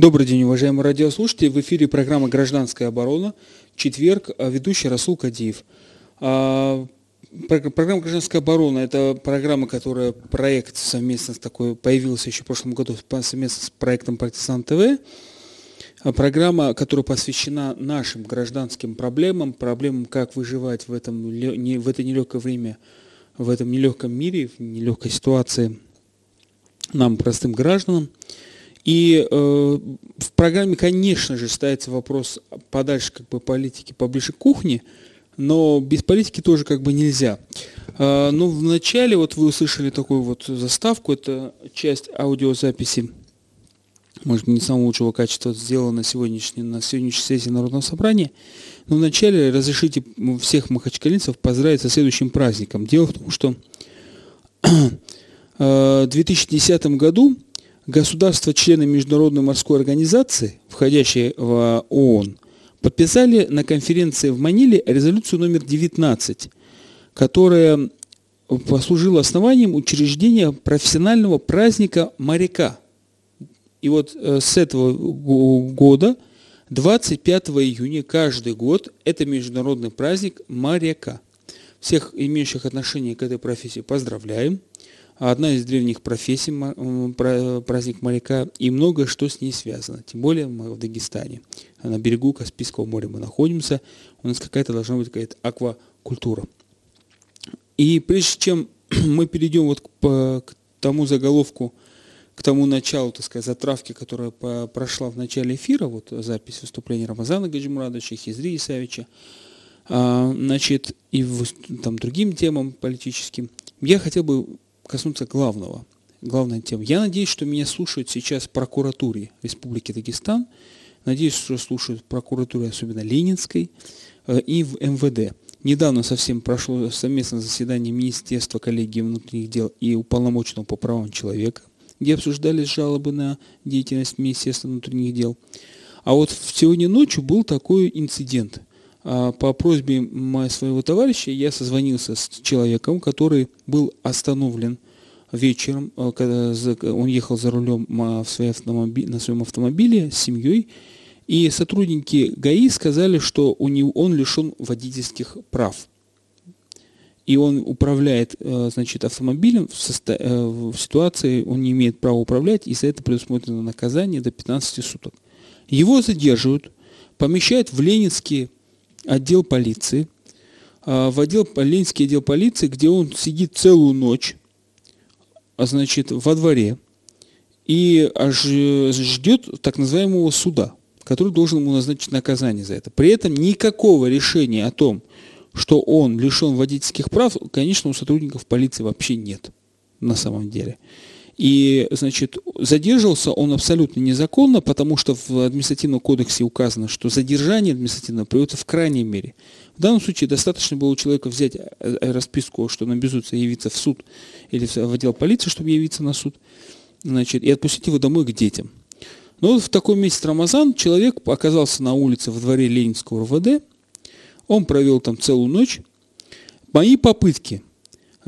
Добрый день, уважаемые радиослушатели. В эфире программа «Гражданская оборона». Четверг. а Ведущий Расул Кадиев. А, про- Программа «Гражданская оборона» – это программа, которая проект совместно с такой, появился еще в прошлом году совместно с проектом «Партизан ТВ». А Программа, которая посвящена нашим гражданским проблемам, проблемам, как выживать в, этом, в это нелегкое время, в этом нелегком мире, в нелегкой ситуации нам, простым гражданам. И э, в программе, конечно же, ставится вопрос подальше как бы политики, поближе к кухне, но без политики тоже как бы нельзя. Э, но вначале вот вы услышали такую вот заставку, это часть аудиозаписи, может не самого лучшего качества, сделана сегодняшней, на сегодняшней сессии Народного собрания. Но вначале разрешите всех махачкалинцев поздравить со следующим праздником. Дело в том, что э, в 2010 году государства-члены Международной морской организации, входящие в ООН, подписали на конференции в Маниле резолюцию номер 19, которая послужила основанием учреждения профессионального праздника моряка. И вот э, с этого го- года, 25 июня каждый год, это международный праздник моряка. Всех имеющих отношение к этой профессии поздравляем. Одна из древних профессий, праздник моряка, и многое, что с ней связано. Тем более мы в Дагестане. На берегу Каспийского моря мы находимся. У нас какая-то должна быть какая-то аквакультура. И прежде чем мы перейдем вот к, по- к тому заголовку, к тому началу, так сказать, затравки, которая по- прошла в начале эфира, вот запись выступления Рамазана Гаджимурадовича, Хизри Исаевича, а, значит, и в- там другим темам политическим, я хотел бы коснуться главного, главной темы. Я надеюсь, что меня слушают сейчас прокуратуре Республики Дагестан, надеюсь, что слушают в прокуратуре, особенно Ленинской, э, и в МВД. Недавно совсем прошло совместное заседание Министерства коллегии внутренних дел и уполномоченного по правам человека, где обсуждались жалобы на деятельность Министерства внутренних дел. А вот сегодня ночью был такой инцидент. А, По просьбе своего товарища я созвонился с человеком, который был остановлен вечером, а, когда он ехал за рулем а, в своей автомоби- на своем автомобиле с семьей, и сотрудники ГАИ сказали, что у него, он лишен водительских прав. И он управляет значит, автомобилем в, состо- э, в ситуации, он не имеет права управлять, и за это предусмотрено наказание до 15 суток. Его задерживают, помещают в Ленинский отдел полиции, а, в отдел, Ленинский отдел полиции, где он сидит целую ночь, а, значит, во дворе, и э, ждет так называемого суда, который должен ему назначить наказание за это. При этом никакого решения о том, что он лишен водительских прав, конечно, у сотрудников полиции вообще нет на самом деле. И, значит, задерживался он абсолютно незаконно, потому что в административном кодексе указано, что задержание административное приводится в крайней мере. В данном случае достаточно было у человека взять э, э, расписку, что он обязуется явиться в суд или в отдел полиции, чтобы явиться на суд, значит, и отпустить его домой к детям. Но вот в такой месяц Рамазан человек оказался на улице во дворе Ленинского РВД, он провел там целую ночь. Мои попытки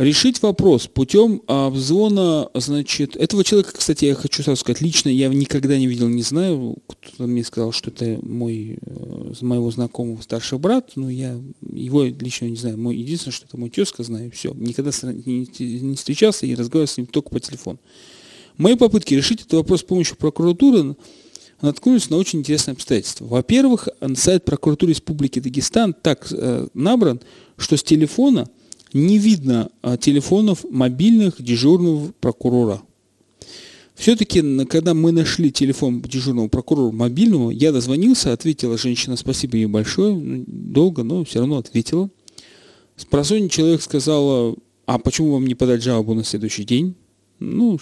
решить вопрос путем а, обзвона, значит, этого человека, кстати, я хочу сразу сказать, лично я никогда не видел, не знаю, кто-то мне сказал, что это мой, э, моего знакомого старший брат, но я его лично не знаю, мой, единственное, что это мой тезка знаю, все, никогда не, встречался и разговаривал с ним только по телефону. Мои попытки решить этот вопрос с помощью прокуратуры наткнулись на очень интересные обстоятельства. Во-первых, сайт прокуратуры Республики Дагестан так э, набран, что с телефона не видно а, телефонов мобильных дежурного прокурора. Все-таки, когда мы нашли телефон дежурного прокурора мобильного, я дозвонился, ответила женщина, спасибо ей большое, долго, но все равно ответила. С просонья человек сказала, а почему вам не подать жалобу на следующий день? Ну,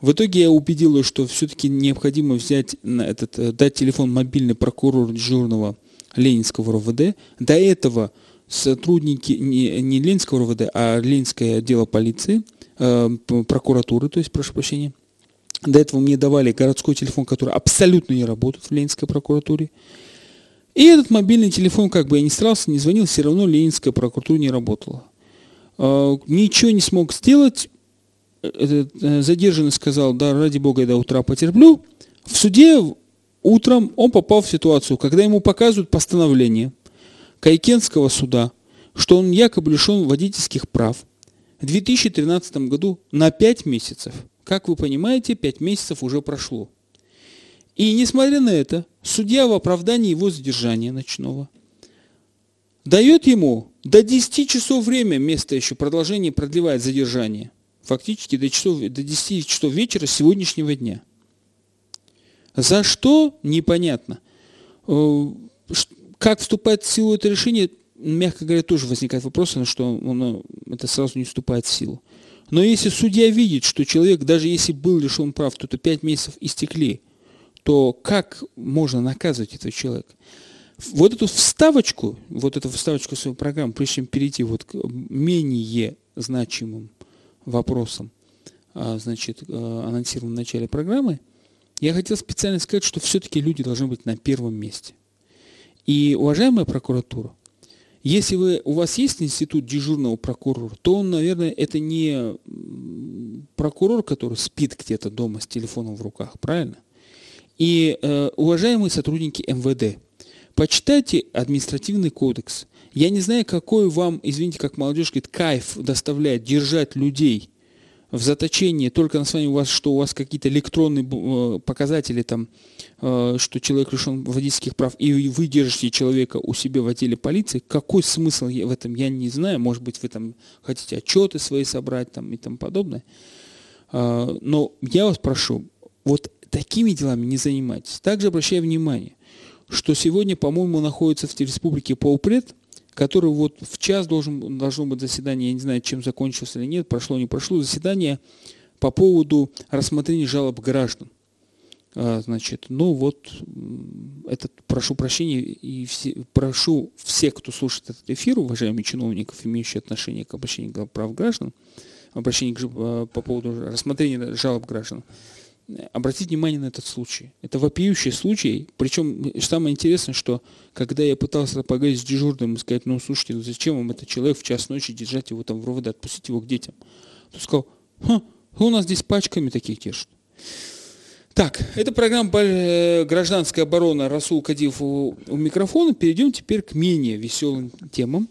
в итоге я убедил ее, что все-таки необходимо взять на этот, э, дать телефон мобильный прокурора дежурного Ленинского РОВД. До этого сотрудники не, не Ленинского РОВД, а Ленинское отдело полиции, э, прокуратуры, то есть, прошу прощения. До этого мне давали городской телефон, который абсолютно не работает в Ленинской прокуратуре. И этот мобильный телефон, как бы я ни старался, не звонил, все равно Ленинская прокуратура не работала. Э, Ничего не смог сделать. Этот, э, задержанный сказал, да, ради бога, я до утра потерплю. В суде утром он попал в ситуацию, когда ему показывают постановление Кайкенского суда, что он якобы лишен водительских прав в 2013 году на 5 месяцев. Как вы понимаете, 5 месяцев уже прошло. И несмотря на это, судья в оправдании его задержания ночного дает ему до 10 часов время, место еще продолжение продлевает задержание. Фактически до, часов, до 10 часов вечера сегодняшнего дня. За что? Непонятно. Э, как вступает в силу это решение, мягко говоря, тоже возникает вопрос, на что оно, это сразу не вступает в силу. Но если судья видит, что человек, даже если был лишен прав, то это 5 месяцев истекли, то как можно наказывать этого человека? Вот эту вставочку, вот эту вставочку своей программы, прежде чем перейти вот к менее значимым вопросам, а, значит, а, анонсированным в начале программы, я хотел специально сказать, что все-таки люди должны быть на первом месте. И, уважаемая прокуратура, если вы, у вас есть институт дежурного прокурора, то он, наверное, это не прокурор, который спит где-то дома с телефоном в руках, правильно? И, э, уважаемые сотрудники МВД, почитайте административный кодекс. Я не знаю, какой вам, извините, как молодежь говорит, кайф доставляет держать людей в заточении только на основании у вас, что у вас какие-то электронные э, показатели, там, э, что человек лишен водительских прав, и вы держите человека у себя в отделе полиции, какой смысл в этом, я не знаю. Может быть, вы там хотите отчеты свои собрать там, и тому подобное. А, но я вас прошу, вот такими делами не занимайтесь. Также обращаю внимание, что сегодня, по-моему, находится в республике полпред, который вот в час должен, должно быть заседание, я не знаю, чем закончилось или нет, прошло, не прошло, заседание по поводу рассмотрения жалоб граждан. А, значит, ну вот, этот, прошу прощения, и все, прошу всех, кто слушает этот эфир, уважаемые чиновников, имеющие отношение к обращению прав граждан, обращению к, по поводу рассмотрения жалоб граждан, обратить внимание на этот случай. Это вопиющий случай. Причем самое интересное, что когда я пытался поговорить с дежурным и сказать, ну слушайте, ну зачем вам этот человек в час ночи держать его там в РОВД, отпустить его к детям? То сказал, Ха, у нас здесь пачками таких держат. Так, это программа э, «Гражданская оборона» Расул Кадиев у, у микрофона. Перейдем теперь к менее веселым темам.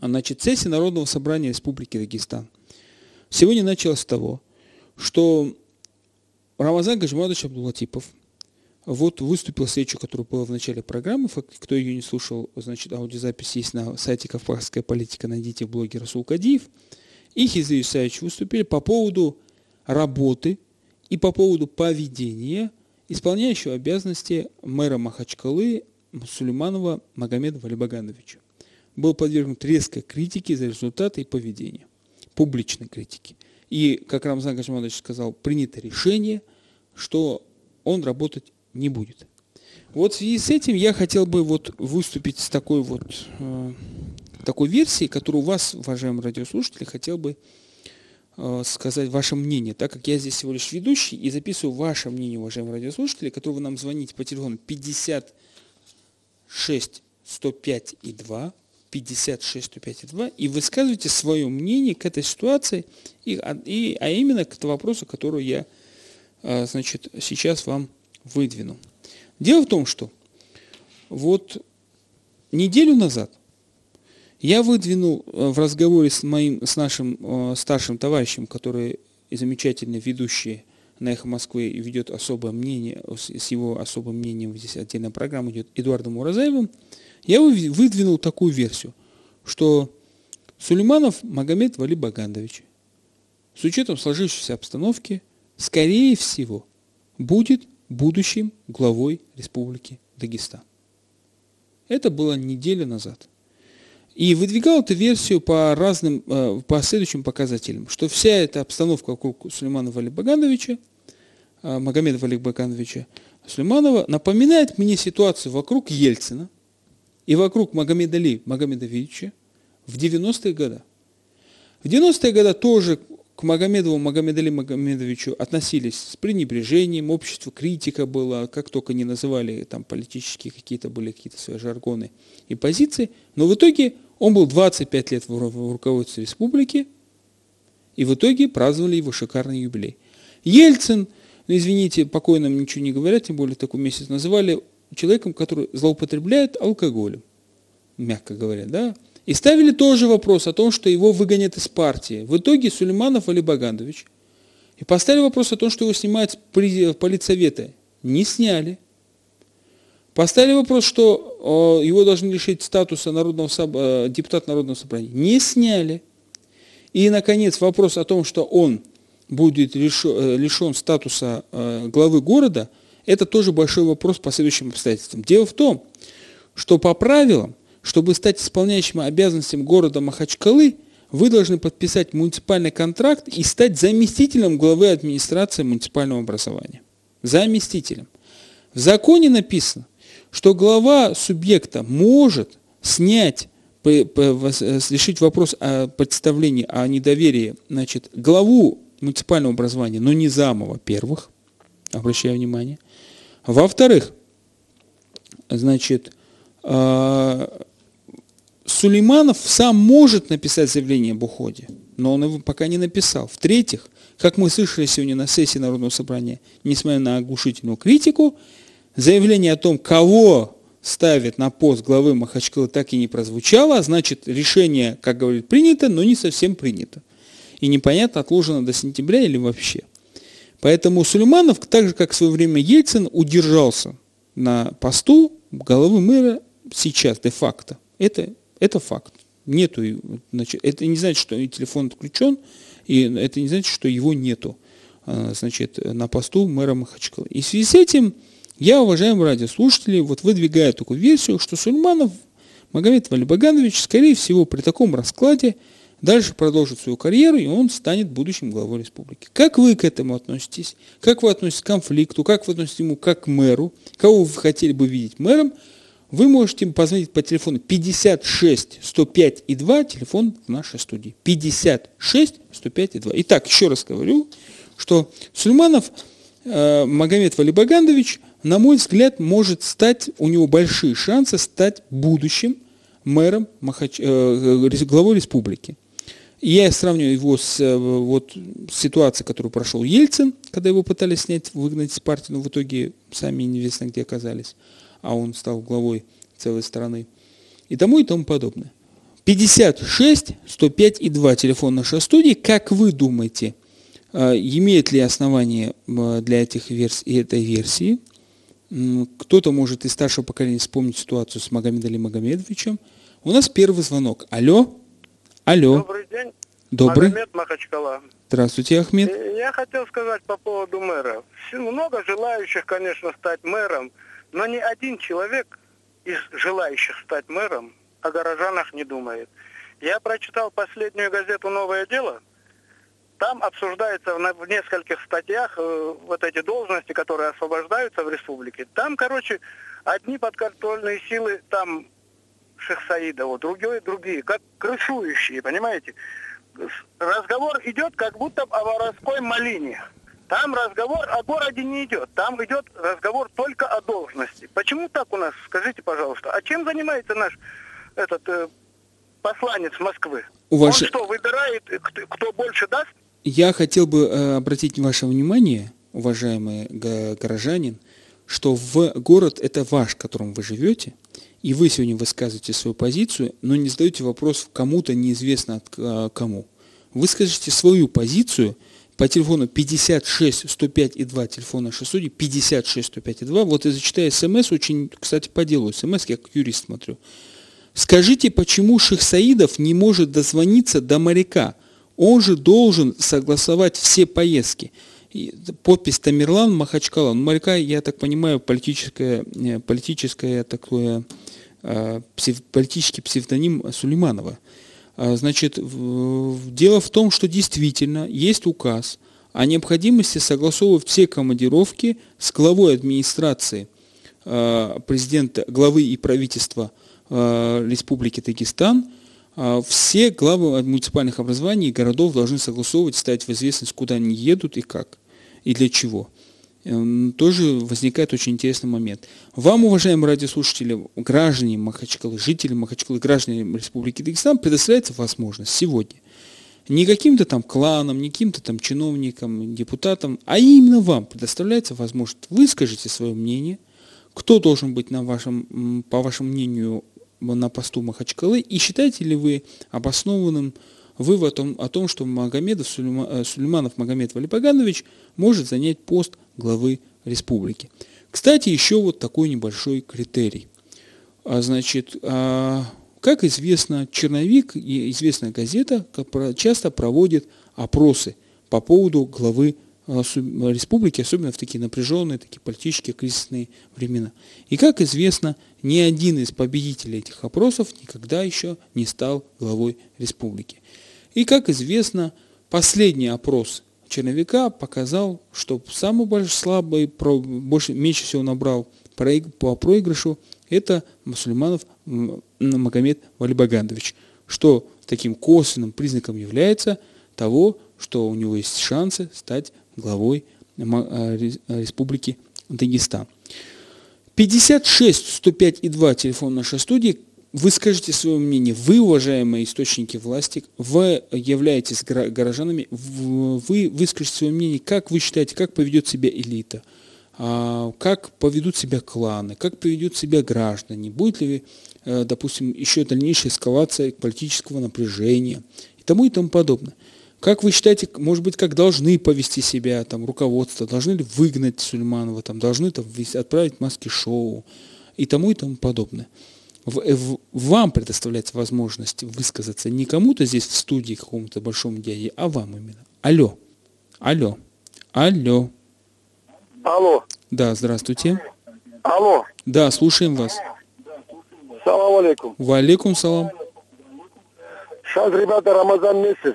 Значит, сессия Народного собрания Республики Дагестан. Сегодня началось с того, что Рамазан Гажмадович Абдулатипов вот выступил с речью, которая была в начале программы. Кто ее не слушал, значит, аудиозапись есть на сайте «Кавказская политика». Найдите в блоге Расул Кадиев. И Хизри Исаевич выступили по поводу работы и по поводу поведения исполняющего обязанности мэра Махачкалы Сулейманова Магомеда Валибагановича. Был подвергнут резкой критике за результаты и поведение, публичной критики. И, как Рамзан Гажманович сказал, принято решение, что он работать не будет. Вот в связи с этим я хотел бы вот выступить с такой вот э, такой версией, которую у вас, уважаемые радиослушатели, хотел бы э, сказать ваше мнение, так как я здесь всего лишь ведущий и записываю ваше мнение, уважаемые радиослушатели, которые вы нам звоните по телефону 56 105 и 2, 56 105 и 2, и высказывайте свое мнение к этой ситуации, и, а, и, а именно к вопросу, который я э, значит, сейчас вам выдвину. Дело в том, что вот неделю назад я выдвинул э, в разговоре с моим, с нашим э, старшим товарищем, который замечательно ведущий на «Эхо Москвы» ведет особое мнение, с его особым мнением, здесь отдельная программа идет, Эдуардом Уразаевым, я выдвинул такую версию, что Сулейманов Магомед Вали Багандович с учетом сложившейся обстановки, скорее всего, будет будущим главой Республики Дагестан. Это было неделю назад. И выдвигал эту версию по разным, э, по следующим показателям, что вся эта обстановка вокруг Сулеймана Вали Багановича, э, Магомеда Вали Багановича Сулейманова напоминает мне ситуацию вокруг Ельцина и вокруг Магомеда Ли Магомедовича в 90-е годы. В 90-е годы тоже к Магомедову Магомедали Магомедовичу относились с пренебрежением, общество критика было, как только не называли, там политические какие-то были какие-то свои жаргоны и позиции, но в итоге он был 25 лет в руководстве республики, и в итоге праздновали его шикарный юбилей. Ельцин ну извините, покойным ничего не говорят, тем более такой месяц, называли человеком, который злоупотребляет алкоголем, мягко говоря, да, и ставили тоже вопрос о том, что его выгонят из партии. В итоге Сулейманов Али Багандович и поставили вопрос о том, что его снимают с политсовета. Не сняли. Поставили вопрос, что его должны лишить статуса народного, э, депутата Народного собрания. Не сняли. И, наконец, вопрос о том, что он будет э, лишен статуса э, главы города, это тоже большой вопрос по следующим обстоятельствам. Дело в том, что по правилам, чтобы стать исполняющим обязанностям города Махачкалы, вы должны подписать муниципальный контракт и стать заместителем главы администрации муниципального образования. Заместителем. В законе написано, что глава субъекта может снять, лишить вопрос о представлении, о недоверии значит, главу муниципального образования, но не зама, во-первых, обращаю внимание. Во-вторых, значит, а, Сулейманов сам может написать заявление об уходе, но он его пока не написал. В-третьих, как мы слышали сегодня на сессии Народного собрания, несмотря на оглушительную критику, заявление о том, кого ставят на пост главы Махачкалы, так и не прозвучало, а значит, решение, как говорит, принято, но не совсем принято. И непонятно, отложено до сентября или вообще. Поэтому Сулейманов, так же, как в свое время Ельцин, удержался на посту главы мэра сейчас, де-факто. Это, это факт. Нету, значит, это не значит, что телефон отключен, и это не значит, что его нету а, значит, на посту мэра Махачкалы. И в связи с этим я, уважаемые радиослушатели, вот выдвигаю такую версию, что Сульманов Магомед Валибаганович, скорее всего, при таком раскладе дальше продолжит свою карьеру, и он станет будущим главой республики. Как вы к этому относитесь? Как вы относитесь к конфликту? Как вы относитесь к нему как к мэру? Кого вы хотели бы видеть мэром? Вы можете позвонить по телефону 56 105 и 2, телефон в нашей студии. 56 105 и 2. Итак, еще раз говорю, что Сульманов э, Магомед Валибагандович – на мой взгляд, может стать, у него большие шансы стать будущим мэром, Махач, э, главой республики. Я сравниваю его с э, вот, ситуацией, которую прошел Ельцин, когда его пытались снять, выгнать из партии, но в итоге сами неизвестно где оказались, а он стал главой целой страны. И тому и тому подобное. 56 105 и 2 телефон нашей студии. Как вы думаете, э, имеет ли основание для этих версий, этой версии? Кто-то может из старшего поколения вспомнить ситуацию с Магомедом Али Магомедовичем. У нас первый звонок. Алло. Алло. Добрый день. Добрый. Магомед Махачкала. Здравствуйте, Ахмед. Я хотел сказать по поводу мэра. Много желающих, конечно, стать мэром, но ни один человек из желающих стать мэром о горожанах не думает. Я прочитал последнюю газету «Новое дело», там обсуждается в нескольких статьях э, вот эти должности, которые освобождаются в республике. Там, короче, одни подконтрольные силы, там Шехсаидова, другие, другие, как крышующие, понимаете? Разговор идет как будто о воровской малине. Там разговор о городе не идет. Там идет разговор только о должности. Почему так у нас? Скажите, пожалуйста. А чем занимается наш этот э, посланец Москвы? Ваше... Он что, выбирает, кто, кто больше даст? Я хотел бы э, обратить ваше внимание, уважаемый горожанин, что в город это ваш, в котором вы живете, и вы сегодня высказываете свою позицию, но не задаете вопрос кому-то неизвестно от э, кому. Вы скажете свою позицию по телефону 56 105 и 2, телефона 600, 56 105 и 2. Вот я зачитаю смс, очень, кстати, по делу смс, я как юрист смотрю. Скажите, почему Ших Саидов не может дозвониться до моряка? Он же должен согласовать все поездки. Подпись Тамерлан Махачкала. Ну, моряка, я так понимаю, политическое, э, политическое такое, э, политический псевдоним Сулейманова. А, значит, дело в том, что действительно есть указ о необходимости согласовывать все командировки с главой администрации э, президента, главы и правительства Республики Дагестан – а, все главы муниципальных образований и городов должны согласовывать, ставить в известность, куда они едут и как, и для чего. Эм, тоже возникает очень интересный момент. Вам, уважаемые радиослушатели, граждане Махачкалы, жители Махачкалы, граждане Республики Дагестан, предоставляется возможность сегодня Не каким-то там кланом, не каким-то там чиновникам, депутатам, а именно вам предоставляется возможность выскажите свое мнение, кто должен быть на вашем, по вашему мнению на посту Махачкалы, и считаете ли вы обоснованным вывод о том, что Магомедов, э, Сулейманов Магомед Валипаганович может занять пост главы республики. Кстати, еще вот такой небольшой критерий. А, значит, а, как известно, Черновик, известная газета, часто проводит опросы по поводу главы а, республики, особенно в такие напряженные, такие политические кризисные времена. И как известно, ни один из победителей этих опросов никогда еще не стал главой республики. И как известно, последний опрос черновика показал, что самый большой слабый, больше, меньше всего набрал по проигрышу, это Мусульманов Магомед Валибагандович, что таким косвенным признаком является того, что у него есть шансы стать главой а, Республики Дагестан. 56 105 и 2 телефон нашей студии. Вы скажете свое мнение. Вы, уважаемые источники власти, вы являетесь горожанами, вы выскажете свое мнение, как вы считаете, как поведет себя элита – а, как поведут себя кланы, как поведут себя граждане, будет ли, э, допустим, еще дальнейшая эскалация политического напряжения и тому и тому подобное. Как вы считаете, может быть, как должны повести себя там руководство, должны ли выгнать Сульманова, там, должны там, отправить маски-шоу и тому и тому подобное. Э, вам предоставляется возможность высказаться не кому-то здесь в студии, какому-то большому дяде, а вам именно. Алло, алло, алло. Алло. Да, здравствуйте. Алло. Да, слушаем вас. Салам алейкум. Валейкум салам. Сейчас, ребята, Рамазан месяц.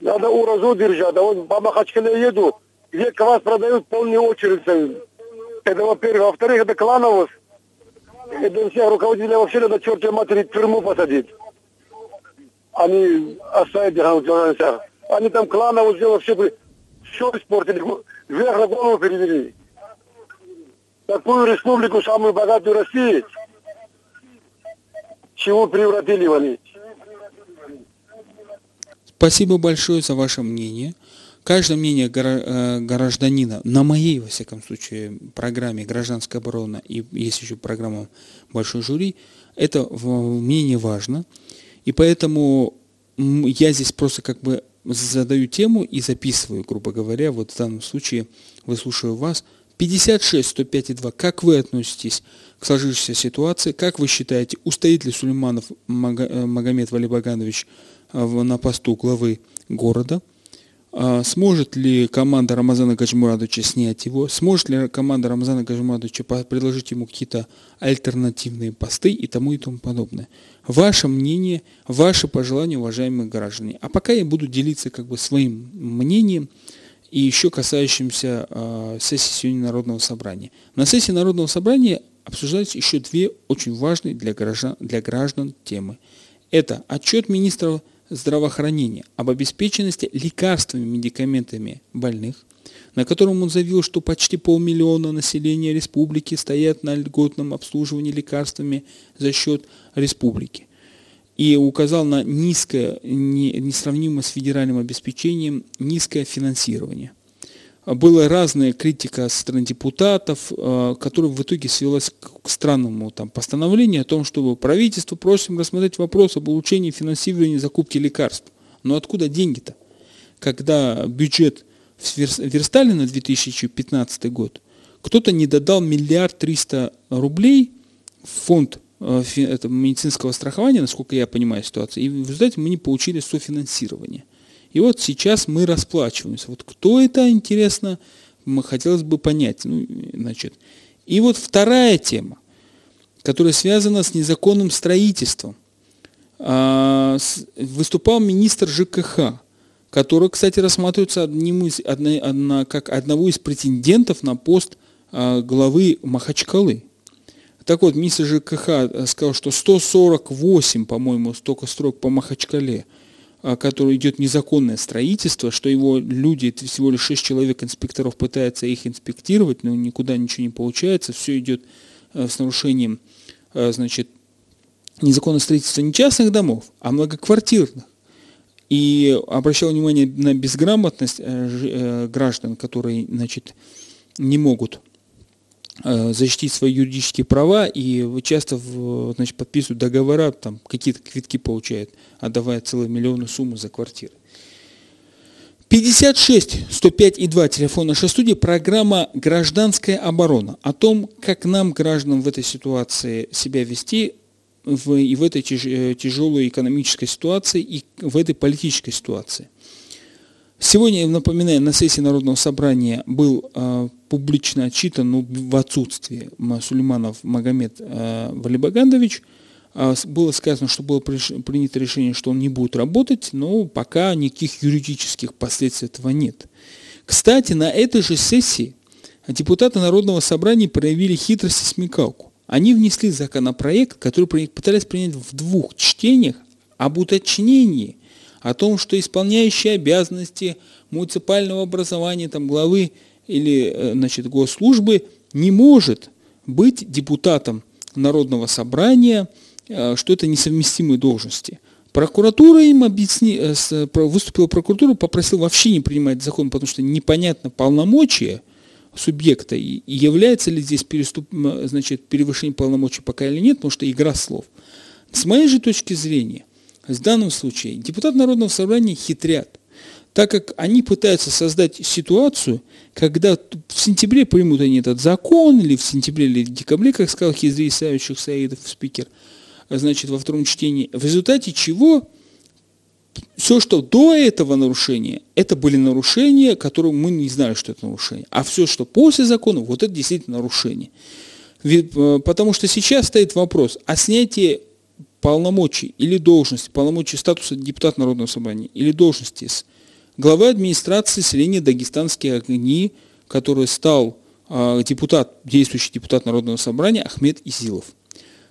Надо уразу держать. А вот по Махачкале еду, где квас продают полный очередь. Это, во-первых. Во-вторых, это клановость. Это всех руководителей вообще надо чертовой матери тюрьму посадить. Они оставить Они там клановость сделали, вообще все испортили вверх на голову перевели. Такую республику, самую богатую России, чего превратили они. Спасибо большое за ваше мнение. Каждое мнение э, гражданина на моей, во всяком случае, программе «Гражданская оборона» и есть еще программа «Большой жюри», это мнение важно. И поэтому я здесь просто как бы задаю тему и записываю, грубо говоря, вот в данном случае выслушиваю вас. 56 105 2. Как вы относитесь к сложившейся ситуации? Как вы считаете, устоит ли Сулейманов э, Магомед Валибаганович э, на посту главы города? А сможет ли команда Рамазана Гаджмурадовича снять его? Сможет ли команда Рамазана Гаджмурадовича предложить ему какие-то альтернативные посты и тому и тому подобное? Ваше мнение, ваши пожелания, уважаемые граждане. А пока я буду делиться как бы своим мнением и еще касающимся э, сессии сегодня Народного собрания. На сессии Народного собрания обсуждаются еще две очень важные для граждан, для граждан темы. Это отчет министра здравоохранения об обеспеченности лекарствами, медикаментами больных, на котором он заявил, что почти полмиллиона населения республики стоят на льготном обслуживании лекарствами за счет республики. И указал на низкое, несравнимо с федеральным обеспечением, низкое финансирование была разная критика со стороны депутатов, э, которая в итоге свелась к странному там, постановлению о том, чтобы правительство просим рассмотреть вопрос об улучшении финансирования закупки лекарств. Но откуда деньги-то? Когда бюджет верстали на 2015 год, кто-то не додал миллиард триста рублей в фонд э, медицинского страхования, насколько я понимаю ситуацию, и в результате мы не получили софинансирование. И вот сейчас мы расплачиваемся. Вот кто это, интересно, мы хотелось бы понять. Ну, значит. И вот вторая тема, которая связана с незаконным строительством. А, выступал министр ЖКХ, который, кстати, рассматривается одним из, одна, одна, как одного из претендентов на пост а, главы Махачкалы. Так вот, министр ЖКХ сказал, что 148, по-моему, столько строк по Махачкале – который идет незаконное строительство, что его люди, это всего лишь 6 человек инспекторов пытаются их инспектировать, но никуда ничего не получается, все идет а, с нарушением а, значит, незаконного строительства не частных домов, а многоквартирных. и обращал внимание на безграмотность граждан, которые значит, не могут защитить свои юридические права и часто значит, подписывают договора, там какие-то квитки получают, отдавая целые миллионы суммы за квартиры. 56 105 и 2 телефон нашей студии, программа «Гражданская оборона» о том, как нам, гражданам, в этой ситуации себя вести в, и в этой э, тяжелой экономической ситуации, и в этой политической ситуации. Сегодня, напоминаю, на сессии Народного собрания был э, публично отчитан ну, в отсутствии Сулейманов Магомед э, Валибагандович – а, было сказано, что было принято решение, что он не будет работать, но пока никаких юридических последствий этого нет. Кстати, на этой же сессии депутаты Народного собрания проявили хитрость и смекалку. Они внесли законопроект, который пытались принять в двух чтениях об уточнении, о том, что исполняющие обязанности муниципального образования, там, главы или э, значит, госслужбы не может быть депутатом Народного собрания – Э, что это несовместимые должности. Прокуратура им объясни, э, выступила прокуратура, попросила вообще не принимать закон, потому что непонятно полномочия субъекта и является ли здесь переступ, значит, превышение полномочий пока или нет, потому что игра слов. С моей же точки зрения, в данном случае депутаты Народного собрания хитрят, так как они пытаются создать ситуацию, когда в сентябре примут они этот закон, или в сентябре, или в декабре, как сказал Хизри Савичев Саидов, спикер – значит, во втором чтении, в результате чего все, что до этого нарушения, это были нарушения, которые мы не знали, что это нарушение. А все, что после закона, вот это действительно нарушение. Э, потому что сейчас стоит вопрос о снятии полномочий или должности, полномочий статуса депутата Народного собрания или должности с главы администрации Средней Дагестанские огни, который стал э, депутат, действующий депутат Народного собрания Ахмед Изилов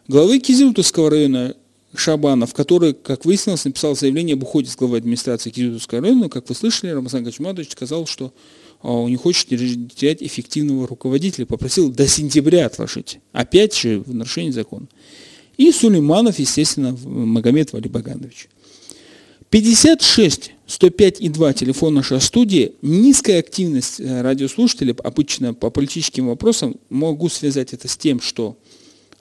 главы Кизилтовского района Шабанов, который, как выяснилось, написал заявление об уходе с главы администрации Кизилтовского района. Как вы слышали, Рамазан Гачмадович сказал, что а, он не хочет терять эффективного руководителя, попросил до сентября отложить. Опять же, в нарушении закона. И Сулейманов, естественно, Магомед Вали Баганович. 56 105 и 2 телефон нашей студии. Низкая активность э, радиослушателей обычно по политическим вопросам могу связать это с тем, что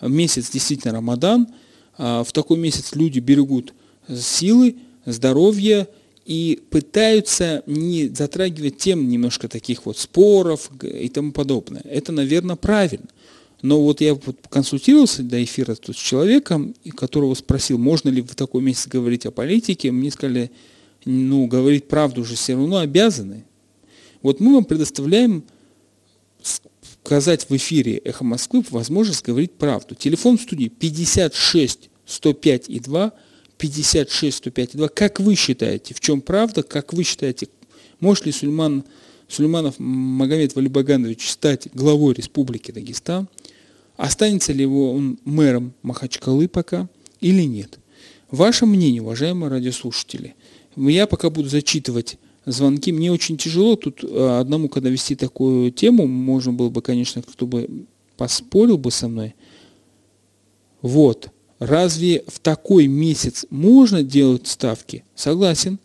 месяц действительно Рамадан. А, в такой месяц люди берегут силы, здоровье и пытаются не затрагивать тем немножко таких вот споров и тому подобное. Это, наверное, правильно. Но вот я консультировался до эфира тут с человеком, которого спросил, можно ли в такой месяц говорить о политике. Мне сказали, ну, говорить правду уже все равно обязаны. Вот мы вам предоставляем сказать в эфире «Эхо Москвы» возможность говорить правду. Телефон в студии 56 105 и 2, 56 105 и 2. Как вы считаете, в чем правда? Как вы считаете, может ли Сульман, Сульманов Магомед Валибаганович стать главой Республики Дагестан? Останется ли его он мэром Махачкалы пока или нет? Ваше мнение, уважаемые радиослушатели. Я пока буду зачитывать звонки. Мне очень тяжело тут э, одному, когда вести такую тему, можно было бы, конечно, кто бы поспорил бы со мной. Вот. Разве в такой месяц можно делать ставки? Согласен.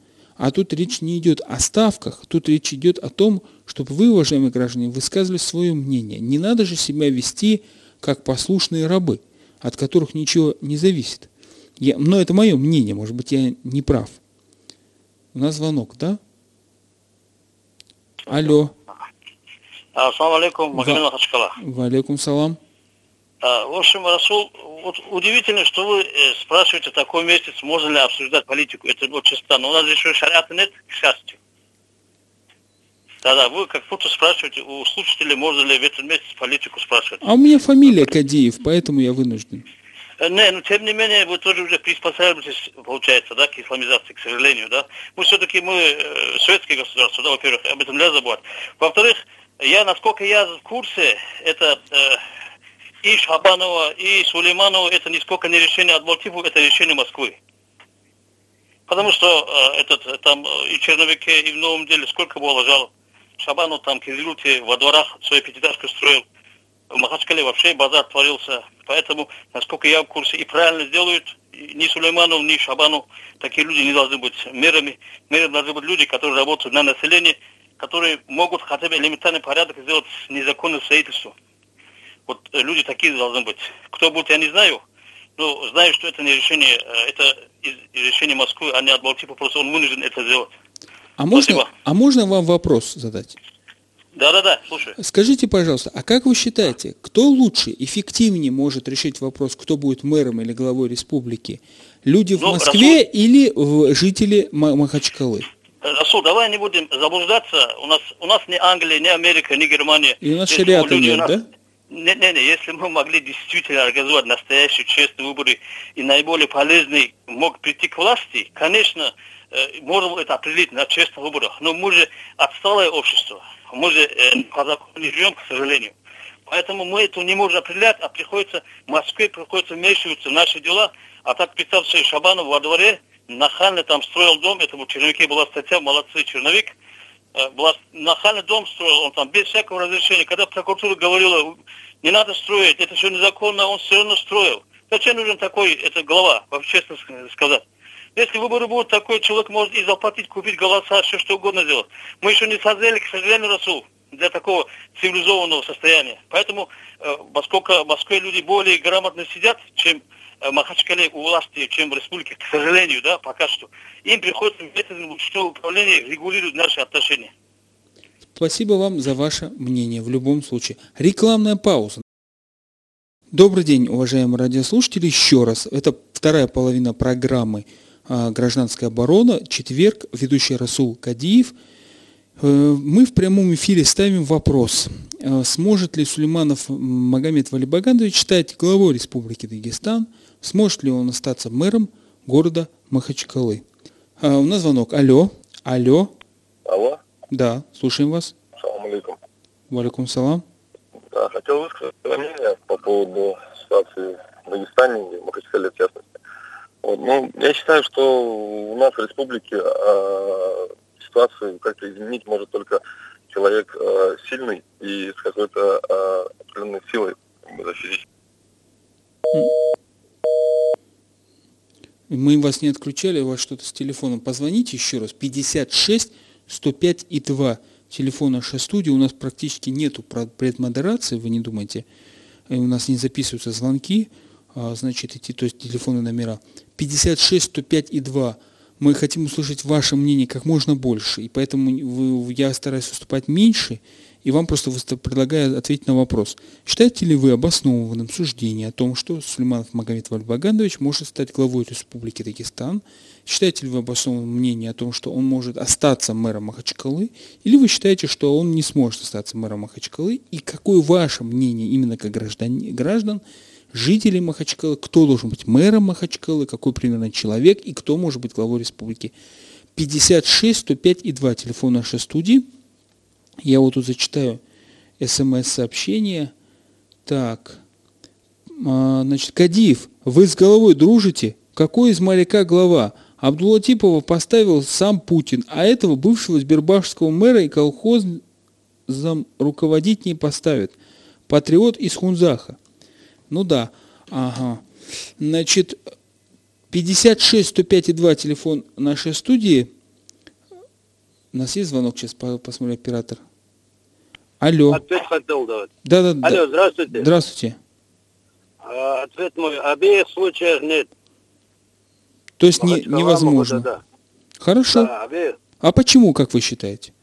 А тут речь не идет о ставках, тут речь идет о том, чтобы вы, уважаемые граждане, высказывали свое мнение. Не надо же себя вести как послушные рабы, от которых ничего не зависит. Я, но это мое мнение, может быть, я не прав. У нас звонок, да? Алло. Ассаламу алейкум, Магомед Махачкала. Валейкум салам. А, в общем, Расул, вот удивительно, что вы э, спрашиваете такой месяц, можно ли обсуждать политику. Это очень странно. У нас здесь еще шариата нет, к счастью. Да-да, вы как будто спрашиваете у слушателей, можно ли в этот месяц политику спрашивать. А у меня фамилия Кадеев, поэтому я вынужден. Э, не, но тем не менее, вы тоже уже приспосабливаетесь, получается, да, к исламизации, к сожалению, да. Мы все-таки, мы э, советское государство, да, во-первых, об этом нельзя забывать. Во-вторых, я, насколько я в курсе, это э, и Шабанова, и Сулейманова, это нисколько не решение Адмалтипу, это решение Москвы. Потому что э, этот, э, там и в Черновике, и в Новом деле сколько было жалоб. Шабанов там, Кизилюте, во дворах свою пятиэтажку строил в Махачкале вообще базар творился. Поэтому, насколько я в курсе, и правильно сделают, ни Сулейманов, ни Шабанов, такие люди не должны быть мэрами. Мэры должны быть люди, которые работают на население, которые могут хотя бы элементарный порядок сделать незаконное строительство. Вот э, люди такие должны быть. Кто будет, я не знаю. Но знаю, что это не решение, э, это решение Москвы, а не от Балтипа, просто он вынужден это сделать. А можно, а можно вам вопрос задать? Да-да-да, слушай. Скажите, пожалуйста, а как вы считаете, кто лучше, эффективнее может решить вопрос, кто будет мэром или главой республики? Люди в ну, Москве Расул... или жители Махачкалы? Расул, давай не будем заблуждаться. У нас, у нас не Англия, не Америка, не Германия. И у нас шариата нет, нас... да? Не-не-не, если мы могли действительно организовать настоящие честные выборы и наиболее полезный мог прийти к власти, конечно, э, можем это определить на честных выборах. Но мы же отсталое общество. Мы же э, по не живем, к сожалению. Поэтому мы это не можем определять, а приходится Москве приходится вмешиваться в наши дела. А так представь себе Шабанов во дворе, нахально там строил дом, это в черновике была статья «Молодцы, черновик», была, нахальный дом строил, он там без всякого разрешения. Когда прокуратура говорила, не надо строить, это все незаконно, он все равно строил. Зачем нужен такой, это глава, вообще честно сказать. Если выборы будут, такой человек может и заплатить, купить голоса, все что угодно сделать. Мы еще не созрели, к сожалению, Расул, для такого цивилизованного состояния. Поэтому, э, поскольку в Москве люди более грамотно сидят, чем Э, Махачкале у власти, чем в республике, к сожалению, да, пока что. Им приходится методом ручного управления регулировать наши отношения. Спасибо вам за ваше мнение в любом случае. Рекламная пауза. Добрый день, уважаемые радиослушатели. Еще раз, это вторая половина программы а, «Гражданская оборона», четверг, ведущий Расул Кадиев. Э, мы в прямом эфире ставим вопрос, э, сможет ли Сулейманов Магомед Валибагандович стать главой Республики Дагестан – Сможет ли он остаться мэром города Махачкалы? А, у нас звонок. Алло. Алло. Алло. Да, слушаем вас. Салам алейкум. Валикум салам. Да, хотел высказать свое мнение по поводу ситуации в Дагестане, в Махачкале в частности. Вот, ну, я считаю, что у нас в республике э, ситуацию как-то изменить может только человек э, сильный и с какой-то э, определенной силой защитить. Мы вас не отключали, у вас что-то с телефоном. Позвоните еще раз. 56 105 и 2. Телефон нашей студии. У нас практически нету предмодерации, вы не думайте. Э, у нас не записываются звонки. А, значит, эти, то есть телефоны номера. 56 105 и 2. Мы хотим услышать ваше мнение как можно больше. И поэтому я стараюсь выступать меньше и вам просто предлагаю ответить на вопрос. Считаете ли вы обоснованным суждение о том, что Сулейманов Магомед Вальбагандович может стать главой Республики Дагестан? Считаете ли вы обоснованным мнение о том, что он может остаться мэром Махачкалы? Или вы считаете, что он не сможет остаться мэром Махачкалы? И какое ваше мнение именно как граждан, граждан жителей Махачкалы, кто должен быть мэром Махачкалы, какой примерно человек и кто может быть главой республики. 56 105 и 2 телефон нашей студии. Я вот тут зачитаю смс-сообщение. Так, а, значит, Кадиев, вы с головой дружите? Какой из моряка глава? Абдулатипова поставил сам Путин, а этого бывшего сбербашского мэра и колхозом руководить не поставит. Патриот из Хунзаха. Ну да, ага. Значит, 56 105 и 2 телефон нашей студии – у нас есть звонок, сейчас посмотрю оператор. Алло. Ответ хотел давать. Да, да, Алло, здравствуйте. Здравствуйте. А, ответ мой. Обеих случаев нет. То есть не, невозможно. Года, да. Хорошо. Да, обеих. А почему, как вы считаете?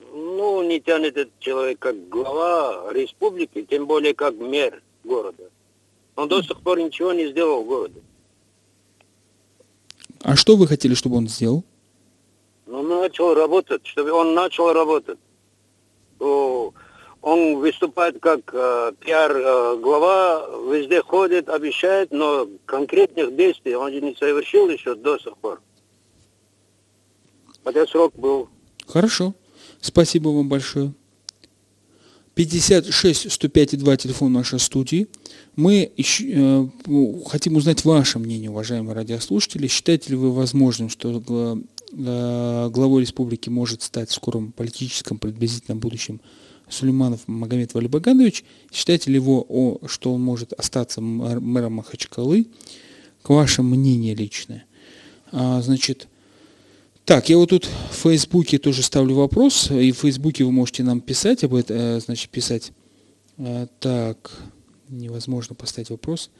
Ну, не тянет этот человек как глава республики, тем более как мэр города. Он до сих пор ничего не сделал в городе. А что вы хотели, чтобы он сделал? Ну, начал работать, чтобы он начал работать. Он выступает как э, пиар-глава, э, везде ходит, обещает, но конкретных действий он не совершил еще до сих пор. Хотя срок был. Хорошо. Спасибо вам большое. 56 105 2 телефон нашей студии. Мы еще, э, хотим узнать ваше мнение, уважаемые радиослушатели. Считаете ли вы возможным, что Э, главой республики может стать в скором политическом приблизительном будущем Сулейманов Магомед Валибаганович. Считаете ли его, что он может остаться мэром Махачкалы? к вашему мнению личное. А, значит, так, я вот тут в Фейсбуке тоже ставлю вопрос, и в Фейсбуке вы можете нам писать об этом, э, значит, писать. А, так, невозможно поставить вопрос.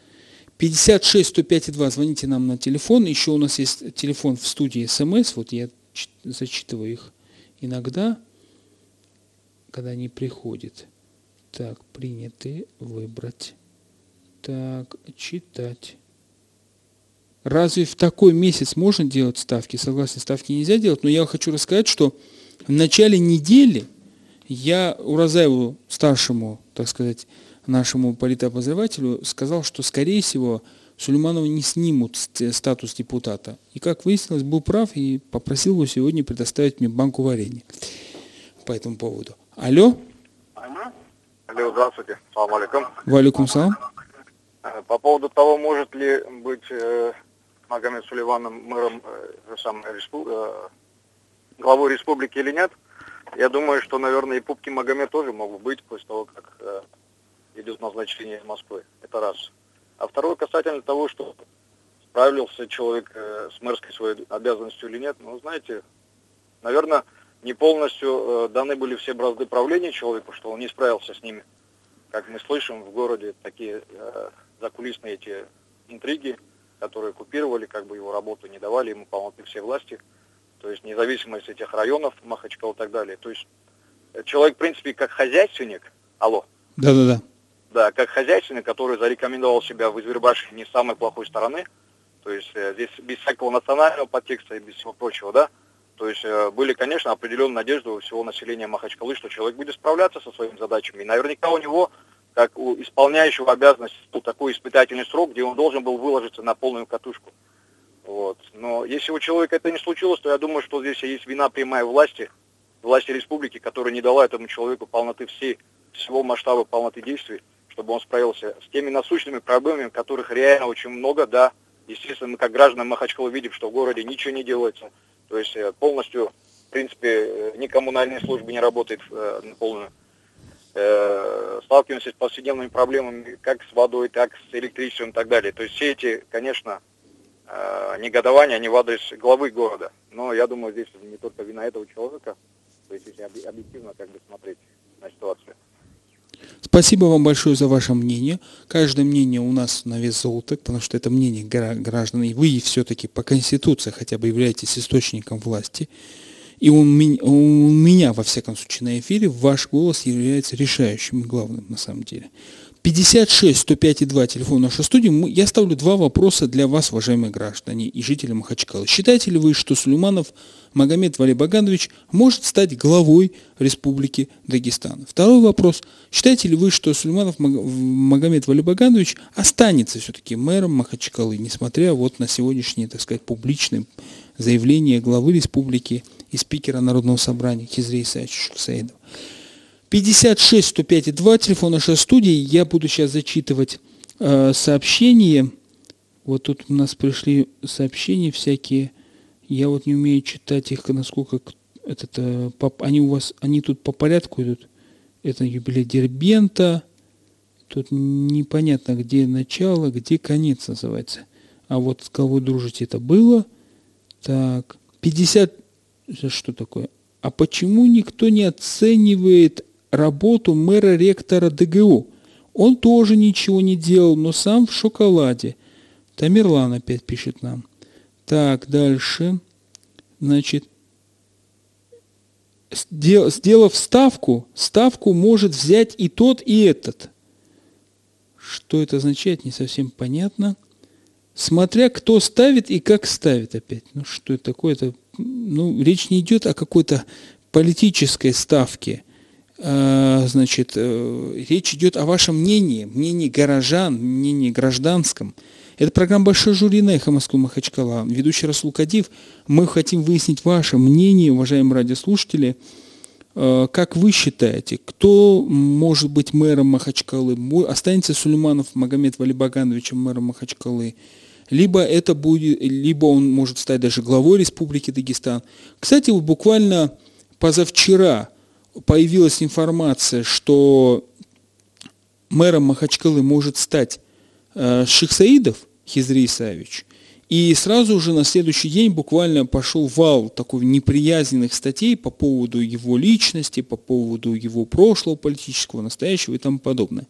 56 105 2, звоните нам на телефон. Еще у нас есть телефон в студии СМС, вот я зачитываю их иногда, когда они приходят. Так, приняты, выбрать. Так, читать. Разве в такой месяц можно делать ставки? Согласен, ставки нельзя делать, но я хочу рассказать, что в начале недели я Уразаеву, старшему, так сказать, нашему политобозревателю, сказал, что, скорее всего, Сулейманова не снимут статус депутата. И, как выяснилось, был прав и попросил его сегодня предоставить мне банку варенья по этому поводу. Алло? Алло, здравствуйте. Салам алейкум. Валикум салам. Э, по поводу того, может ли быть э, Магомед Сулейманом мэром э, сам, респу, э, главой республики или нет, я думаю, что, наверное, и Пупки Магомед тоже могут быть после того, как э, идет назначение из Москвы. Это раз. А второе касательно того, что справился человек э, с мэрской своей обязанностью или нет, ну, знаете, наверное, не полностью э, даны были все бразды правления человеку, что он не справился с ними. Как мы слышим, в городе такие э, закулисные эти интриги, которые купировали как бы его работу, не давали ему полноты все власти, то есть независимость этих районов, Махачкала и так далее. То есть э, человек, в принципе, как хозяйственник, алло. Да-да-да. Да, как хозяйственник, который зарекомендовал себя в Извербаше не с самой плохой стороны, то есть э, здесь без всякого национального подтекста и без всего прочего, да, то есть э, были, конечно, определенные надежды у всего населения Махачкалы, что человек будет справляться со своими задачами. И наверняка у него, как у исполняющего обязанность, был такой испытательный срок, где он должен был выложиться на полную катушку. Вот. Но если у человека это не случилось, то я думаю, что здесь есть вина прямая власти, власти республики, которая не дала этому человеку полноты всей, всего масштаба полноты действий чтобы он справился с теми насущными проблемами, которых реально очень много, да. Естественно, мы как граждане Махачкала видим, что в городе ничего не делается. То есть э, полностью, в принципе, э, ни коммунальные службы не работает э, на полную. Сталкиваемся с повседневными проблемами как с водой, так с электричеством и так далее. То есть все эти, конечно, негодования, они в адрес главы города. Но я думаю, здесь не только вина этого человека, то есть если объективно как бы смотреть на ситуацию. Спасибо вам большое за ваше мнение. Каждое мнение у нас на вес золота, потому что это мнение граждан, и вы все-таки по Конституции хотя бы являетесь источником власти. И у меня, у меня, во всяком случае, на эфире ваш голос является решающим и главным на самом деле. 56 105 и 2 телефон нашей студии. Я ставлю два вопроса для вас, уважаемые граждане и жители Махачкалы. Считаете ли вы, что Сулейманов Магомед Валибаганович может стать главой Республики Дагестан? Второй вопрос. Считаете ли вы, что Сулейманов Магомед Валибаганович останется все-таки мэром Махачкалы, несмотря вот на сегодняшнее, так сказать, публичное заявление главы республики и спикера Народного собрания Хизри Исаевича Шуксаидова? 56 105 2, телефон нашей студии. Я буду сейчас зачитывать э, сообщения. Вот тут у нас пришли сообщения всякие. Я вот не умею читать их, насколько этот, э, по, они у вас, они тут по порядку идут. Это юбилей Дербента. Тут непонятно, где начало, где конец называется. А вот с кого дружите это было. Так, 50... Что такое? А почему никто не оценивает работу мэра-ректора ДГУ. Он тоже ничего не делал, но сам в шоколаде. Тамерлан опять пишет нам. Так, дальше. Значит, сделав ставку, ставку может взять и тот, и этот. Что это означает, не совсем понятно. Смотря кто ставит и как ставит опять. Ну, что это такое? Это, ну, речь не идет о какой-то политической ставке. Э, значит, э, речь идет о вашем мнении, мнении горожан, мнении гражданском. Это программа «Большой жюри» на «Эхо Москвы» Махачкала. Ведущий Расул Кадив. Мы хотим выяснить ваше мнение, уважаемые радиослушатели. Э, как вы считаете, кто может быть мэром Махачкалы? Останется Сулейманов Магомед Валибагановичем мэром Махачкалы? Либо это будет, либо он может стать даже главой Республики Дагестан. Кстати, вот буквально позавчера – появилась информация, что мэром Махачкалы может стать э, Ших Саидов, Хизри Исаевич. И сразу же на следующий день буквально пошел вал такой неприязненных статей по поводу его личности, по поводу его прошлого политического, настоящего и тому подобное.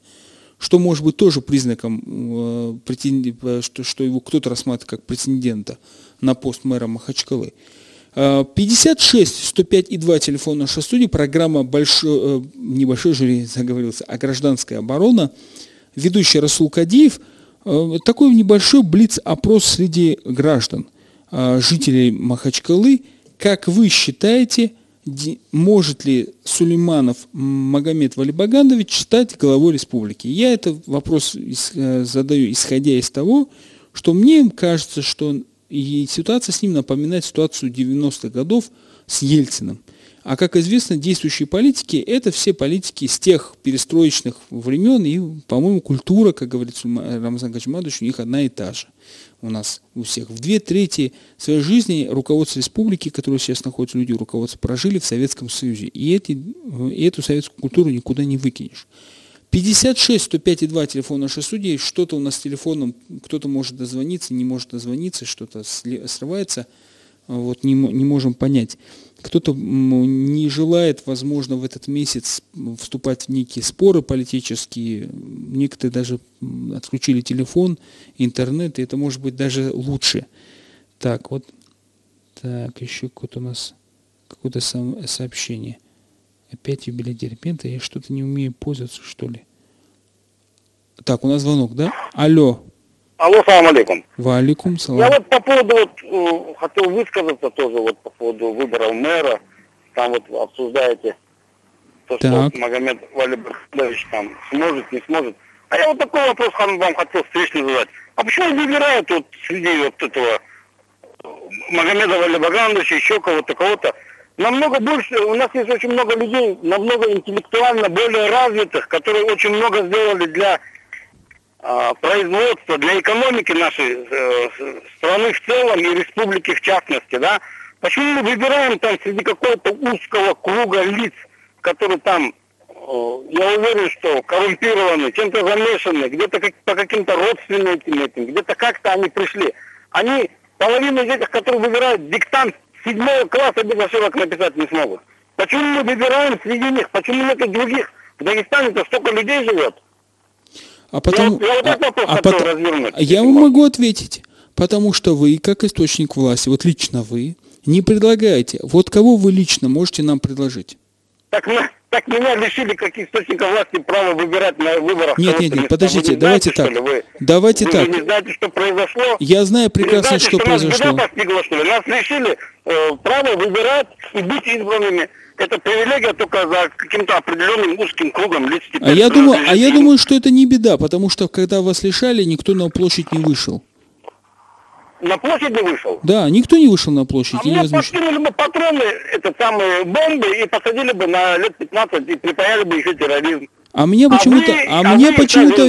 Что может быть тоже признаком, э, э что его кто-то рассматривает как претендента на пост мэра Махачкалы. 56 105 и 2 телефон нашей студии, программа большой, э, небольшой жюри заговорился, а гражданская оборона. Ведущий Расул Кадиев – Э, такой небольшой блиц-опрос среди граждан, э, жителей Махачкалы. Как вы считаете, может ли Сулейманов Магомед Валибагандович стать главой республики? Я этот вопрос э, задаю, исходя из того, что мне кажется, что и ситуация с ним напоминает ситуацию 90-х годов с Ельциным. А как известно, действующие политики – это все политики с тех перестроечных времен, и, по-моему, культура, как говорит Рамазан Качмадович, у них одна и та же у нас у всех. В две трети своей жизни руководство республики, которые сейчас находятся люди руководства, прожили в Советском Союзе. И, эти, и эту советскую культуру никуда не выкинешь. 56 105 и 2 телефон нашей судьи. Что-то у нас с телефоном, кто-то может дозвониться, не может дозвониться, что-то срывается. Вот не, не можем понять. Кто-то не желает, возможно, в этот месяц вступать в некие споры политические. Некоторые даже отключили телефон, интернет, и это может быть даже лучше. Так, вот. Так, еще какое-то у нас какое-то сообщение. Опять юбилей Дербента. Я что-то не умею пользоваться, что ли. Так, у нас звонок, да? Алло. Алло, салам алейкум. Валикум салам. Я вот по поводу, вот, э, хотел высказаться тоже вот по поводу выборов мэра. Там вот обсуждаете то, так. что Магомед Валибахтович там сможет, не сможет. А я вот такой вопрос вам хотел встречный задать. А почему выбирают вот среди вот этого э, Магомеда Валибагановича, еще кого-то, кого-то, намного больше, у нас есть очень много людей, намного интеллектуально более развитых, которые очень много сделали для производства, для экономики нашей э, страны в целом и республики в частности, да, почему мы выбираем там среди какого-то узкого круга лиц, которые там, э, я уверен, что коррумпированы, чем-то замешаны, где-то как, по каким-то родственникам этим, где-то как-то они пришли. Они, половина из этих, которые выбирают диктант седьмого класса без ошибок написать не смогут. Почему мы выбираем среди них? Почему нет и других? В Дагестане-то столько людей живет. А потом, я, я, а, а потом, я вам могу ответить, потому что вы, как источник власти, вот лично вы, не предлагаете. Вот кого вы лично можете нам предложить? Так, так меня лишили как источника власти права выбирать на выборах. Нет, нет, нет, подождите, не давайте знаете, так. Вы, давайте вы так. Вы не знаете, что произошло? Я знаю прекрасно, знаете, что, что произошло. Нас, постигла, что ли? нас лишили э, права выбирать и быть избранными это привилегия только за каким-то определенным узким кругом лиц. А я, думаю, а я думаю, что это не беда, потому что когда вас лишали, никто на площадь не вышел. На площадь не вышел? Да, никто не вышел на площадь. А мне подкинули бы патроны, это самые бомбы, и посадили бы на лет 15 и припаяли бы еще терроризм. А мне почему-то, а, а, мне почему-то.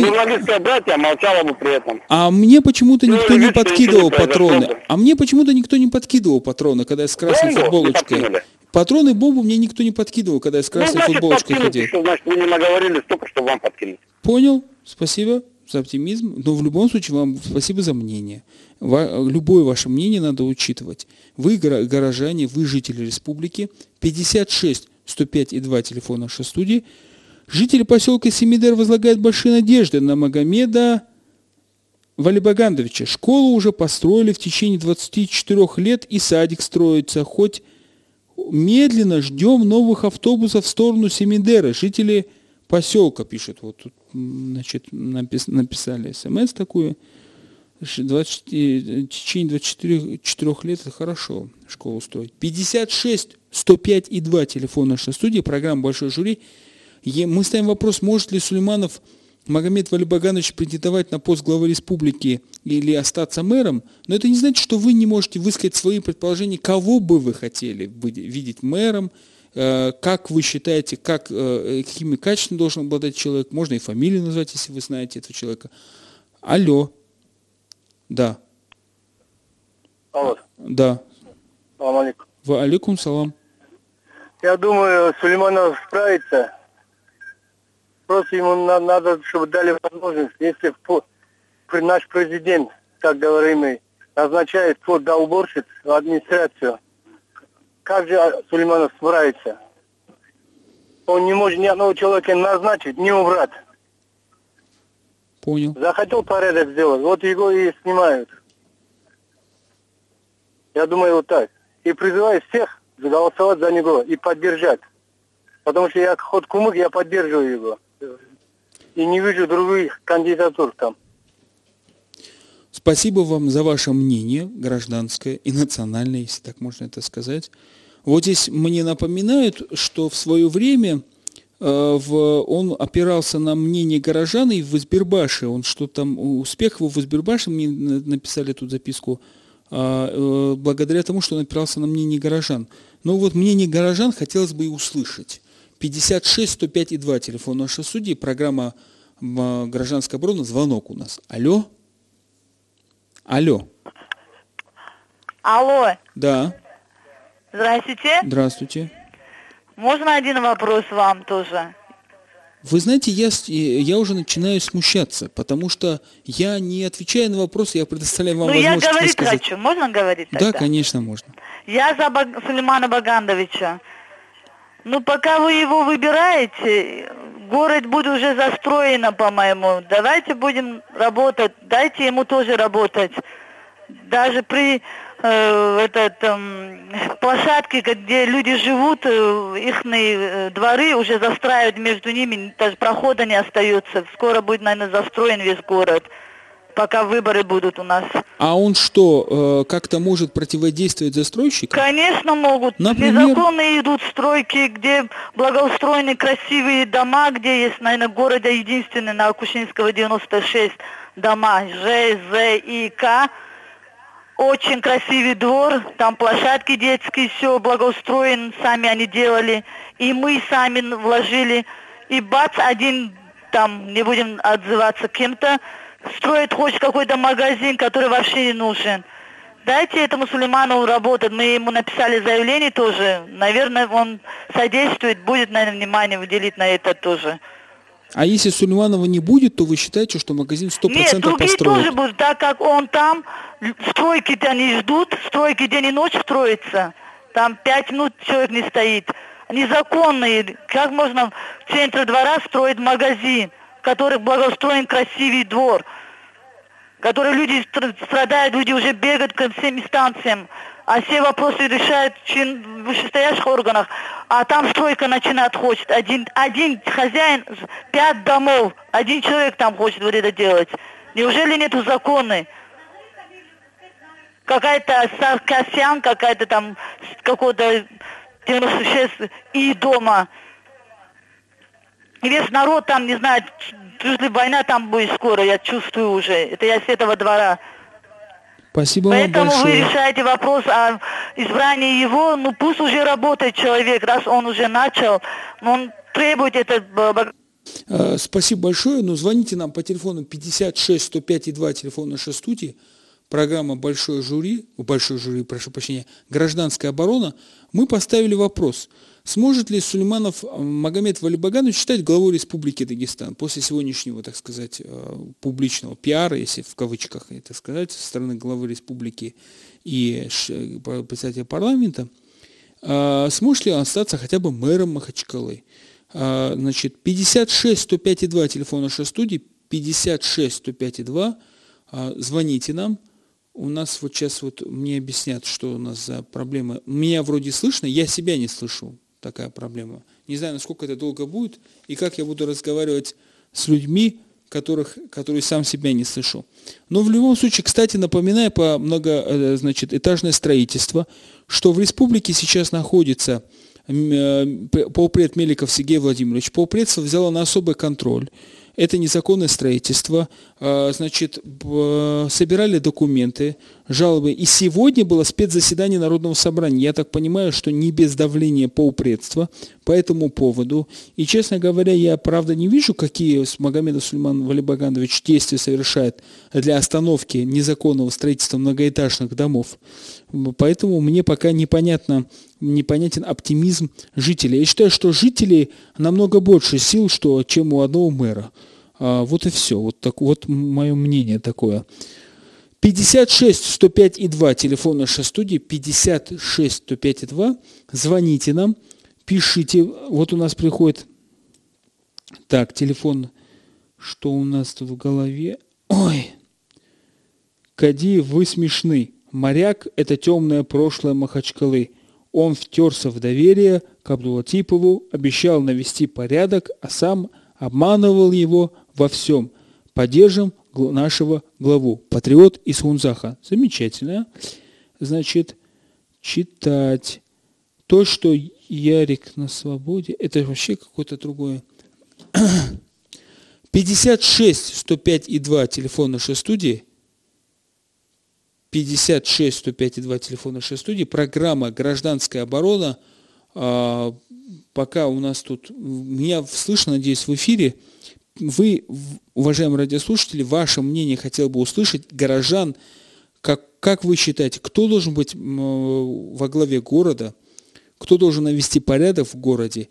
А мне почему-то ну, никто не подкидывал патроны. А мне почему-то никто не подкидывал патроны, когда я с красной футболочкой. Патроны бомбу мне никто не подкидывал, когда я с красной ну, значит, футболочкой ходил. Еще, значит, вы не наговорили столько, что вам подкинуть. Понял. Спасибо за оптимизм. Но в любом случае вам спасибо за мнение. Любое ваше мнение надо учитывать. Вы горожане, вы жители республики. 56 105 и 2 телефон нашей студии. Жители поселка Семидер возлагают большие надежды на Магомеда Валибагандовича. Школу уже построили в течение 24 лет и садик строится, хоть медленно ждем новых автобусов в сторону Семидера. Жители поселка пишут. Вот тут, значит, напис, написали смс такую. 20, в течение 24 4 лет это хорошо школу строить. 56 105 и 2 телефон нашей студии, программа «Большой жюри». Мы ставим вопрос, может ли Сулейманов Магомед Валибаганович претендовать на пост главы республики или остаться мэром, но это не значит, что вы не можете высказать свои предположения, кого бы вы хотели видеть мэром, э, как вы считаете, как, э, какими качествами должен обладать человек, можно и фамилию назвать, если вы знаете этого человека. Алло. Да. Алло. Да. Салам алейкум. Ва алейкум салам. Я думаю, Сулейманов справится Просто ему надо, чтобы дали возможность, если наш президент как говорим мы, назначает квота уборщиц в администрацию. Как же Сулейманов справится? Он не может ни одного человека назначить, не убрать. Понял. Захотел порядок сделать, вот его и снимают. Я думаю, вот так. И призываю всех голосовать за него и поддержать. Потому что я ход кумык, я поддерживаю его. И не вижу других кандидатур там. Спасибо вам за ваше мнение, гражданское и национальное, если так можно это сказать. Вот здесь мне напоминают, что в свое время э, в, он опирался на мнение горожан и в Избербаше, он что там, успех его в Избербаше, мне написали тут записку, а, э, благодаря тому, что он опирался на мнение горожан. Но вот мнение горожан хотелось бы и услышать. 56 105 и 2 телефон нашей судьи, программа «Гражданская оборона», звонок у нас. Алло? Алло. Алло. Да. Здравствуйте. Здравствуйте. Можно один вопрос вам тоже? Вы знаете, я, я уже начинаю смущаться, потому что я не отвечаю на вопросы, я предоставляю вам ну, возможность я говорить хочу. Можно говорить тогда? Да, конечно, можно. Я за Баг... Сулеймана Багандовича. Ну, пока вы его выбираете, город будет уже застроено, по-моему. Давайте будем работать, дайте ему тоже работать. Даже при э, этот, э, площадке, где люди живут, э, их э, дворы уже застраивают между ними, даже прохода не остается. Скоро будет, наверное, застроен весь город пока выборы будут у нас. А он что, э, как-то может противодействовать застройщикам? Конечно могут. Например? Незаконно идут стройки, где благоустроены красивые дома, где есть, наверное, в городе единственный на Акушинского 96 дома Ж, З и К. Очень красивый двор, там площадки детские, все благоустроено, сами они делали. И мы сами вложили. И бац, один там, не будем отзываться кем-то, строит хоть какой-то магазин, который вообще не нужен. Дайте этому Сулейманову работать. Мы ему написали заявление тоже. Наверное, он содействует, будет, наверное, внимание выделить на это тоже. А если Сулейманова не будет, то вы считаете, что магазин 100% Нет, другие построят? тоже будут, так как он там, стройки-то не ждут, стройки день и ночь строятся. Там пять минут человек не стоит. Незаконные. Как можно в центре двора строить магазин? Которых благоустроен красивый двор, который люди страдают, люди уже бегают к всем инстанциям, а все вопросы решают в вышестоящих органах, а там стройка начинает хочет. Один, один хозяин, пять домов, один человек там хочет вот это делать. Неужели нету законы? Какая-то Саркасян, какая-то там, какого-то 96 и дома. Весь народ там, не знает, если война там будет скоро, я чувствую уже. Это я с этого двора. Спасибо Поэтому вам большое. вы решаете вопрос о избрании его, ну пусть уже работает человек, раз он уже начал, он требует это э, Спасибо большое. Ну, звоните нам по телефону 56 105 и 2, телефон нашей студии. Программа «Большое жюри», «Большое жюри», прошу прощения, «Гражданская оборона». Мы поставили вопрос – Сможет ли Сулейманов э, Магомед Валибаганович считать главой Республики Дагестан после сегодняшнего, так сказать, э, публичного пиара, если в кавычках это сказать, со стороны главы республики и председателя парламента, э, сможет ли он остаться хотя бы мэром Махачкалы? Значит, 56 105 2 телефон нашей студии, 56 105 2, звоните нам, у нас вот сейчас вот мне объяснят, что у нас за проблема. Меня вроде слышно, я себя не слышу такая проблема. Не знаю, насколько это долго будет, и как я буду разговаривать с людьми, которых, которые сам себя не слышу. Но в любом случае, кстати, напоминаю по много, э, значит, этажное строительство, что в республике сейчас находится э, полпред Меликов Сергей Владимирович. Полпредство взяло на особый контроль это незаконное строительство, а, значит, собирали документы, жалобы. И сегодня было спецзаседание Народного собрания. Я так понимаю, что не без давления полпредства по этому поводу. И, честно говоря, я, правда, не вижу, какие Магомедов Сулейман Валибаганович действия совершает для остановки незаконного строительства многоэтажных домов. Поэтому мне пока непонятно, непонятен оптимизм жителей. Я считаю, что жителей намного больше сил, что, чем у одного мэра. А, вот и все. Вот, так, вот мое мнение такое. 56 105 и 2, телефон нашей студии, 56 105 и 2. Звоните нам, пишите. Вот у нас приходит... Так, телефон, что у нас тут в голове? Ой, Кадиев, вы смешны. Моряк – это темное прошлое Махачкалы. Он втерся в доверие к Абдулатипову, обещал навести порядок, а сам обманывал его во всем. Поддержим нашего главу. Патриот из Хунзаха. Замечательно. Значит, читать. То, что Ярик на свободе, это вообще какое-то другое. 56 105 и 2 телефон нашей студии. 56 105 и 2 телефон нашей студии. Программа «Гражданская оборона». А, пока у нас тут, меня слышно, надеюсь, в эфире. Вы, уважаемые радиослушатели, ваше мнение хотел бы услышать. Горожан, как, как вы считаете, кто должен быть во главе города? Кто должен навести порядок в городе?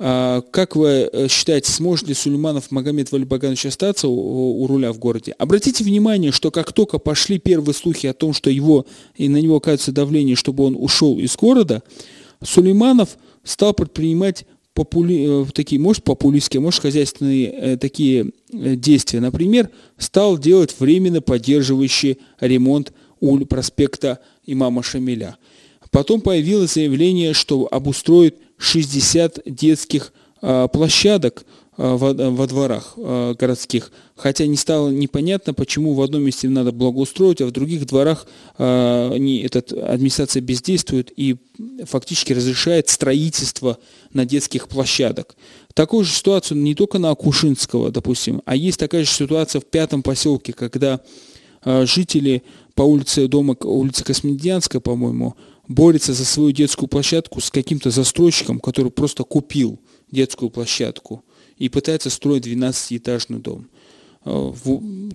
А, как вы э, считаете, сможет ли Сулейманов Магомед Валибаганович остаться у, у руля в городе? Обратите внимание, что как только пошли первые слухи о том, что его, и на него оказывается давление, чтобы он ушел из города, Сулейманов стал предпринимать попули, э, такие, может, популистские, может, хозяйственные э, такие действия. Например, стал делать временно поддерживающий ремонт у проспекта имама Шамиля. Потом появилось заявление, что обустроит 60 детских а, площадок а, во, во дворах а, городских, хотя не стало непонятно, почему в одном месте надо благоустроить, а в других дворах не, этот, администрация бездействует и фактически разрешает строительство на детских площадок. Такую же ситуацию не только на Акушинского, допустим, а есть такая же ситуация в пятом поселке, когда жители по улице дома, улице Космедианская, по-моему, борется за свою детскую площадку с каким-то застройщиком, который просто купил детскую площадку и пытается строить 12-этажный дом. А,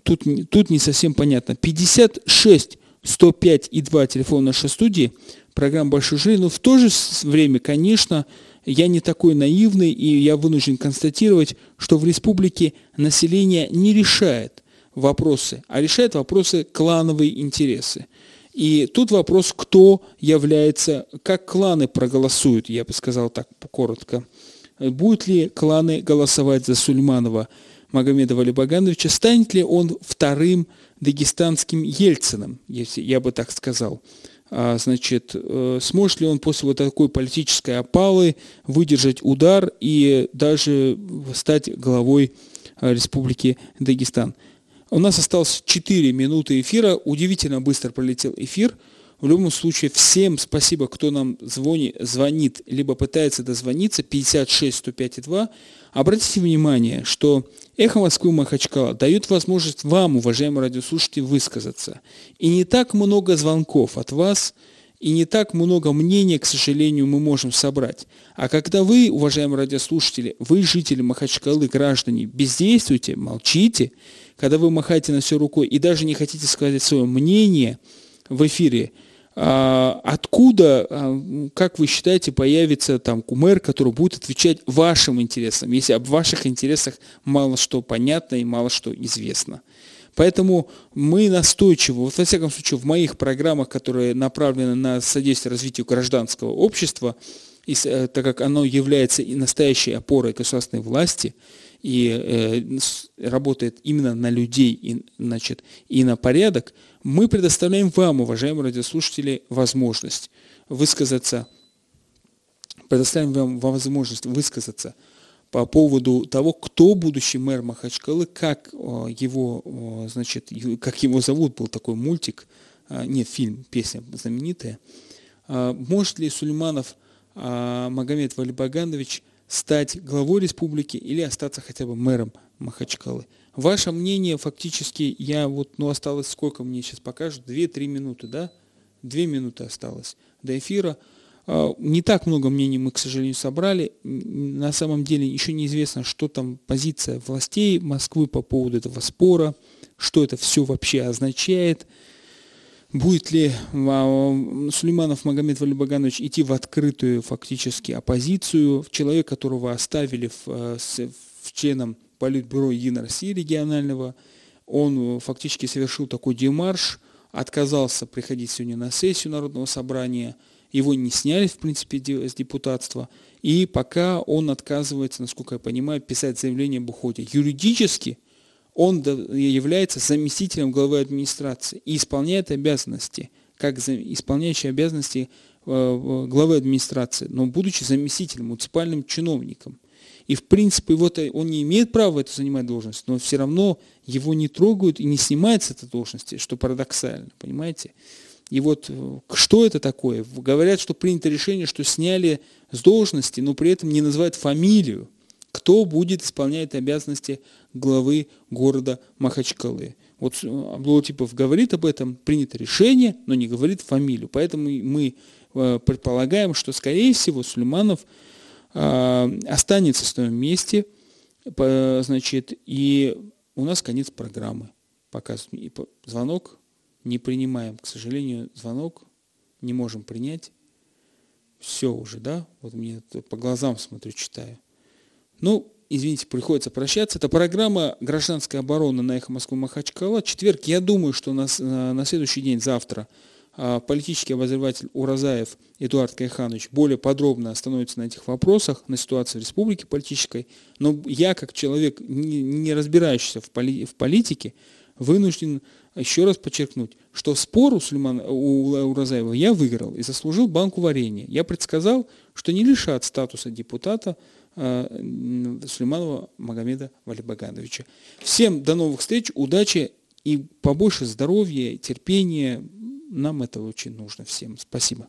тут, тут не совсем понятно. 56 105 и 2 телефон нашей студии, программа «Большой жили», но в то же время, конечно, я не такой наивный, и я вынужден констатировать, что в республике население не решает вопросы, а решает вопросы клановые интересы. И тут вопрос, кто является, как кланы проголосуют, я бы сказал так коротко. Будут ли кланы голосовать за Сульманова Магомеда Валибагановича? Станет ли он вторым дагестанским Ельцином, если я бы так сказал? А, значит, э, сможет ли он после вот такой политической опалы выдержать удар и даже стать главой э, Республики Дагестан? У нас осталось 4 минуты эфира. Удивительно быстро пролетел эфир. В любом случае, всем спасибо, кто нам звонит, звонит либо пытается дозвониться. 56 105 2. Обратите внимание, что «Эхо Москвы» Махачкала дает возможность вам, уважаемые радиослушатели, высказаться. И не так много звонков от вас – и не так много мнений, к сожалению, мы можем собрать. А когда вы, уважаемые радиослушатели, вы, жители Махачкалы, граждане, бездействуете, молчите, когда вы махаете на все рукой и даже не хотите сказать свое мнение в эфире, а, откуда, а, как вы считаете, появится там кумер, который будет отвечать вашим интересам, если об ваших интересах мало что понятно и мало что известно. Поэтому мы настойчиво, вот во всяком случае в моих программах, которые направлены на содействие развитию гражданского общества, и, э, так как оно является и настоящей опорой государственной власти и э, работает именно на людей и, значит, и на порядок, мы предоставляем вам, уважаемые радиослушатели, возможность высказаться, предоставим вам возможность высказаться – по поводу того, кто будущий мэр Махачкалы, как его, значит, как его зовут, был такой мультик, а, нет, фильм, песня знаменитая. А, может ли Сулейманов а, Магомед Валибаганович стать главой республики или остаться хотя бы мэром Махачкалы? Ваше мнение фактически, я вот, ну осталось сколько мне сейчас покажут, 2-3 минуты, да? Две минуты осталось до эфира. А, не так много мнений мы, к сожалению, собрали. На самом деле еще неизвестно, что там позиция властей Москвы по поводу этого спора, что это все вообще означает. Будет ли Сулейманов Магомед Валибаганович идти в открытую фактически оппозицию, человек, которого оставили в, а, в членом Политбюро Единой России регионального, он фактически совершил такой демарш, отказался приходить сегодня на сессию Народного собрания, его не сняли, в принципе, с депутатства, и пока он отказывается, насколько я понимаю, писать заявление об уходе. Юридически он является заместителем главы администрации и исполняет обязанности, как исполняющий обязанности э, главы администрации, но будучи заместителем, муниципальным чиновником. И в принципе вот он не имеет права это занимать должность, но все равно его не трогают и не снимают с этой должности, что парадоксально, понимаете? И вот э, что это такое? Говорят, что принято решение, что сняли с должности, но при этом не называют фамилию, кто будет исполнять обязанности главы города Махачкалы. Вот э, Абдулатипов говорит об этом, принято решение, но не говорит фамилию. Поэтому мы э, предполагаем, что, скорее всего, Сулейманов останется в своем месте, значит, и у нас конец программы. Пока звонок не принимаем. К сожалению, звонок не можем принять. Все уже, да? Вот мне по глазам смотрю, читаю. Ну, извините, приходится прощаться. Это программа «Гражданская оборона» на «Эхо Москвы Махачкала». Четверг, я думаю, что на, на следующий день, завтра, а, политический обозреватель Уразаев Эдуард Кайханович более подробно остановится на этих вопросах, на ситуации в республике политической. Но я, как человек, не, разбирающийся в, поли, в политике, вынужден еще раз подчеркнуть, что спор у, Сулеймана, у Уразаева я выиграл и заслужил банку варенья. Я предсказал, что не лишат статуса депутата э, Сулейманова Магомеда Валибагановича. Всем до новых встреч, удачи и побольше здоровья, терпения. Нам это очень нужно всем. Спасибо.